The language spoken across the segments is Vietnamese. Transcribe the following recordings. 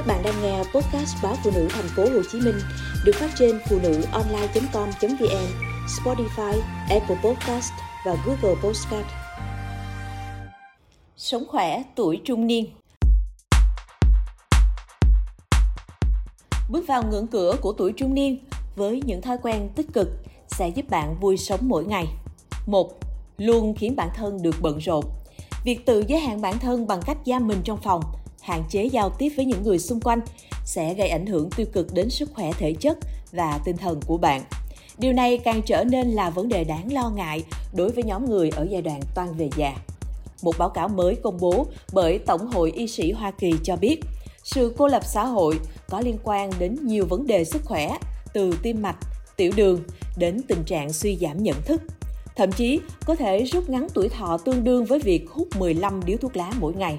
Các bạn đang nghe podcast báo phụ nữ thành phố Hồ Chí Minh được phát trên phụ nữ online.com.vn, Spotify, Apple Podcast và Google Podcast. Sống khỏe tuổi trung niên Bước vào ngưỡng cửa của tuổi trung niên với những thói quen tích cực sẽ giúp bạn vui sống mỗi ngày. 1. Luôn khiến bản thân được bận rộn. Việc tự giới hạn bản thân bằng cách giam mình trong phòng – hạn chế giao tiếp với những người xung quanh sẽ gây ảnh hưởng tiêu cực đến sức khỏe thể chất và tinh thần của bạn. Điều này càng trở nên là vấn đề đáng lo ngại đối với nhóm người ở giai đoạn toan về già. Một báo cáo mới công bố bởi Tổng hội Y sĩ Hoa Kỳ cho biết, sự cô lập xã hội có liên quan đến nhiều vấn đề sức khỏe, từ tim mạch, tiểu đường đến tình trạng suy giảm nhận thức. Thậm chí có thể rút ngắn tuổi thọ tương đương với việc hút 15 điếu thuốc lá mỗi ngày.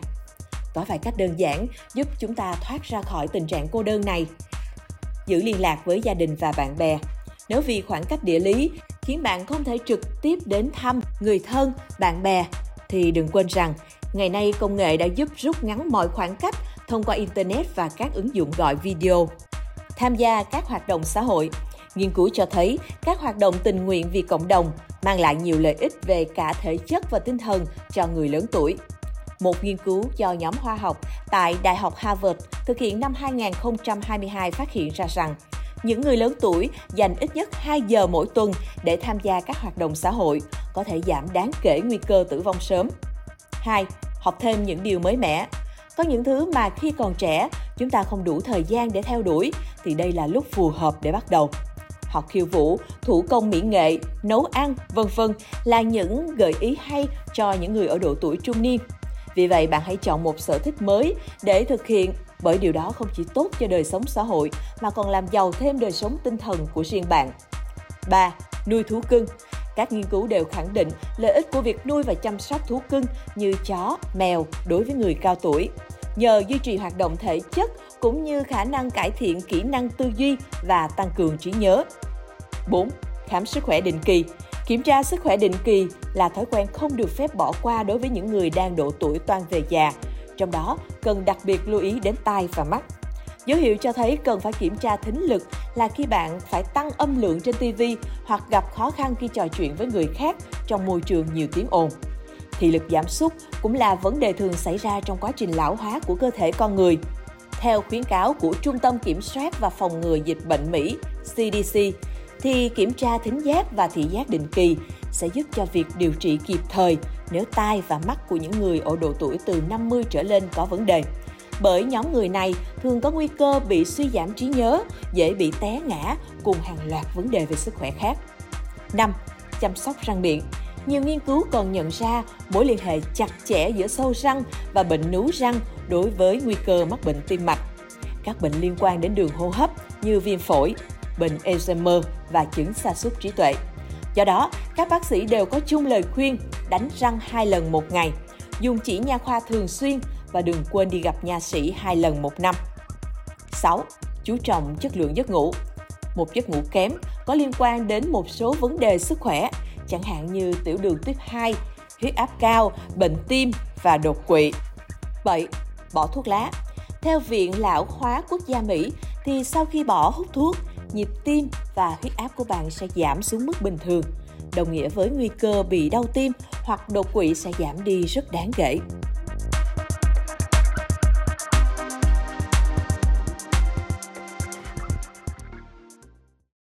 Có vài cách đơn giản giúp chúng ta thoát ra khỏi tình trạng cô đơn này. Giữ liên lạc với gia đình và bạn bè. Nếu vì khoảng cách địa lý khiến bạn không thể trực tiếp đến thăm người thân, bạn bè, thì đừng quên rằng ngày nay công nghệ đã giúp rút ngắn mọi khoảng cách thông qua Internet và các ứng dụng gọi video. Tham gia các hoạt động xã hội Nghiên cứu cho thấy các hoạt động tình nguyện vì cộng đồng mang lại nhiều lợi ích về cả thể chất và tinh thần cho người lớn tuổi. Một nghiên cứu do nhóm khoa học tại Đại học Harvard thực hiện năm 2022 phát hiện ra rằng những người lớn tuổi dành ít nhất 2 giờ mỗi tuần để tham gia các hoạt động xã hội có thể giảm đáng kể nguy cơ tử vong sớm. 2. Học thêm những điều mới mẻ. Có những thứ mà khi còn trẻ chúng ta không đủ thời gian để theo đuổi thì đây là lúc phù hợp để bắt đầu học khiêu vũ, thủ công mỹ nghệ, nấu ăn, vân vân là những gợi ý hay cho những người ở độ tuổi trung niên. Vì vậy, bạn hãy chọn một sở thích mới để thực hiện bởi điều đó không chỉ tốt cho đời sống xã hội mà còn làm giàu thêm đời sống tinh thần của riêng bạn. 3. Nuôi thú cưng các nghiên cứu đều khẳng định lợi ích của việc nuôi và chăm sóc thú cưng như chó, mèo đối với người cao tuổi. Nhờ duy trì hoạt động thể chất cũng như khả năng cải thiện kỹ năng tư duy và tăng cường trí nhớ. 4. Khám sức khỏe định kỳ Kiểm tra sức khỏe định kỳ là thói quen không được phép bỏ qua đối với những người đang độ tuổi toan về già. Trong đó, cần đặc biệt lưu ý đến tai và mắt. Dấu hiệu cho thấy cần phải kiểm tra thính lực là khi bạn phải tăng âm lượng trên TV hoặc gặp khó khăn khi trò chuyện với người khác trong môi trường nhiều tiếng ồn. Thị lực giảm sút cũng là vấn đề thường xảy ra trong quá trình lão hóa của cơ thể con người. Theo khuyến cáo của Trung tâm Kiểm soát và Phòng ngừa Dịch bệnh Mỹ CDC, thì kiểm tra thính giác và thị giác định kỳ sẽ giúp cho việc điều trị kịp thời nếu tai và mắt của những người ở độ tuổi từ 50 trở lên có vấn đề. Bởi nhóm người này thường có nguy cơ bị suy giảm trí nhớ, dễ bị té ngã cùng hàng loạt vấn đề về sức khỏe khác. 5. Chăm sóc răng miệng nhiều nghiên cứu còn nhận ra mối liên hệ chặt chẽ giữa sâu răng và bệnh nú răng đối với nguy cơ mắc bệnh tim mạch. Các bệnh liên quan đến đường hô hấp như viêm phổi, bệnh Alzheimer và chứng sa sút trí tuệ. Do đó, các bác sĩ đều có chung lời khuyên đánh răng hai lần một ngày, dùng chỉ nha khoa thường xuyên và đừng quên đi gặp nha sĩ hai lần một năm. 6. Chú trọng chất lượng giấc ngủ. Một giấc ngủ kém có liên quan đến một số vấn đề sức khỏe, chẳng hạn như tiểu đường tuyếp 2, huyết áp cao, bệnh tim và đột quỵ. 7. Bỏ thuốc lá. Theo Viện Lão Hóa Quốc gia Mỹ, thì sau khi bỏ hút thuốc, nhịp tim và huyết áp của bạn sẽ giảm xuống mức bình thường, đồng nghĩa với nguy cơ bị đau tim hoặc đột quỵ sẽ giảm đi rất đáng kể.